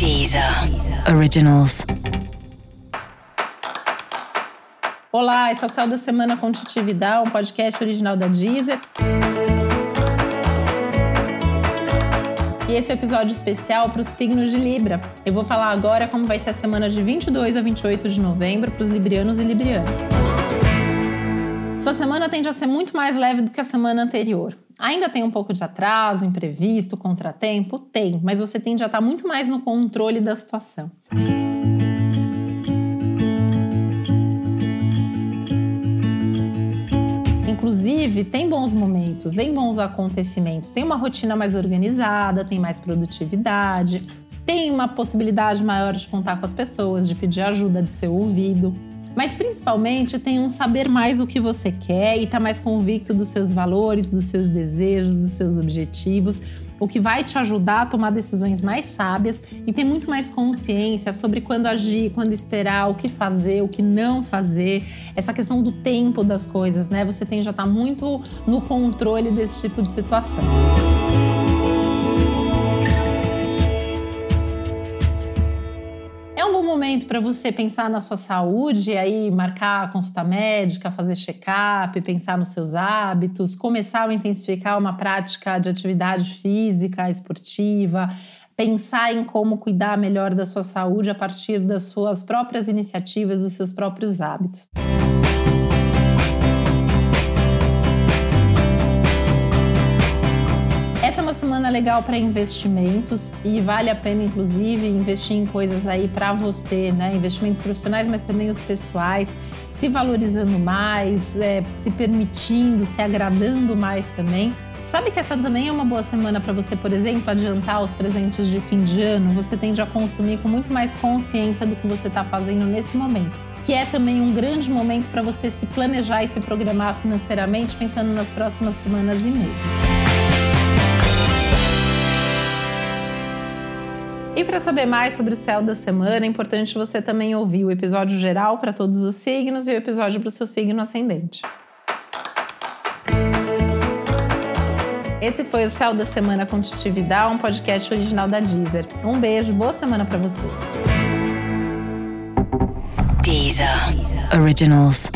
Deezer Originals. Olá, esse é o Céu da Semana Contitividade, um podcast original da Deezer. E esse é um episódio especial para os signos de Libra. Eu vou falar agora como vai ser a semana de 22 a 28 de novembro para os librianos e librianas. Sua semana tende a ser muito mais leve do que a semana anterior. Ainda tem um pouco de atraso, imprevisto, contratempo? Tem, mas você tende a estar muito mais no controle da situação. Inclusive, tem bons momentos, tem bons acontecimentos, tem uma rotina mais organizada, tem mais produtividade, tem uma possibilidade maior de contar com as pessoas, de pedir ajuda, de ser ouvido. Mas principalmente tem um saber mais o que você quer e estar tá mais convicto dos seus valores, dos seus desejos, dos seus objetivos, o que vai te ajudar a tomar decisões mais sábias e ter muito mais consciência sobre quando agir, quando esperar, o que fazer, o que não fazer. Essa questão do tempo das coisas, né? Você tem já estar tá muito no controle desse tipo de situação. Momento para você pensar na sua saúde, aí marcar a consulta médica, fazer check-up, pensar nos seus hábitos, começar a intensificar uma prática de atividade física, esportiva, pensar em como cuidar melhor da sua saúde a partir das suas próprias iniciativas, dos seus próprios hábitos. semana legal para investimentos e vale a pena, inclusive, investir em coisas aí para você, né? Investimentos profissionais, mas também os pessoais, se valorizando mais, é, se permitindo, se agradando mais também. Sabe que essa também é uma boa semana para você, por exemplo, adiantar os presentes de fim de ano? Você tende a consumir com muito mais consciência do que você está fazendo nesse momento. Que é também um grande momento para você se planejar e se programar financeiramente, pensando nas próximas semanas e meses. E para saber mais sobre o céu da semana, é importante você também ouvir o episódio geral para todos os signos e o episódio para o seu signo ascendente. Esse foi o Céu da Semana com Titividade, um podcast original da Deezer. Um beijo, boa semana para você. Deezer. Deezer. Originals.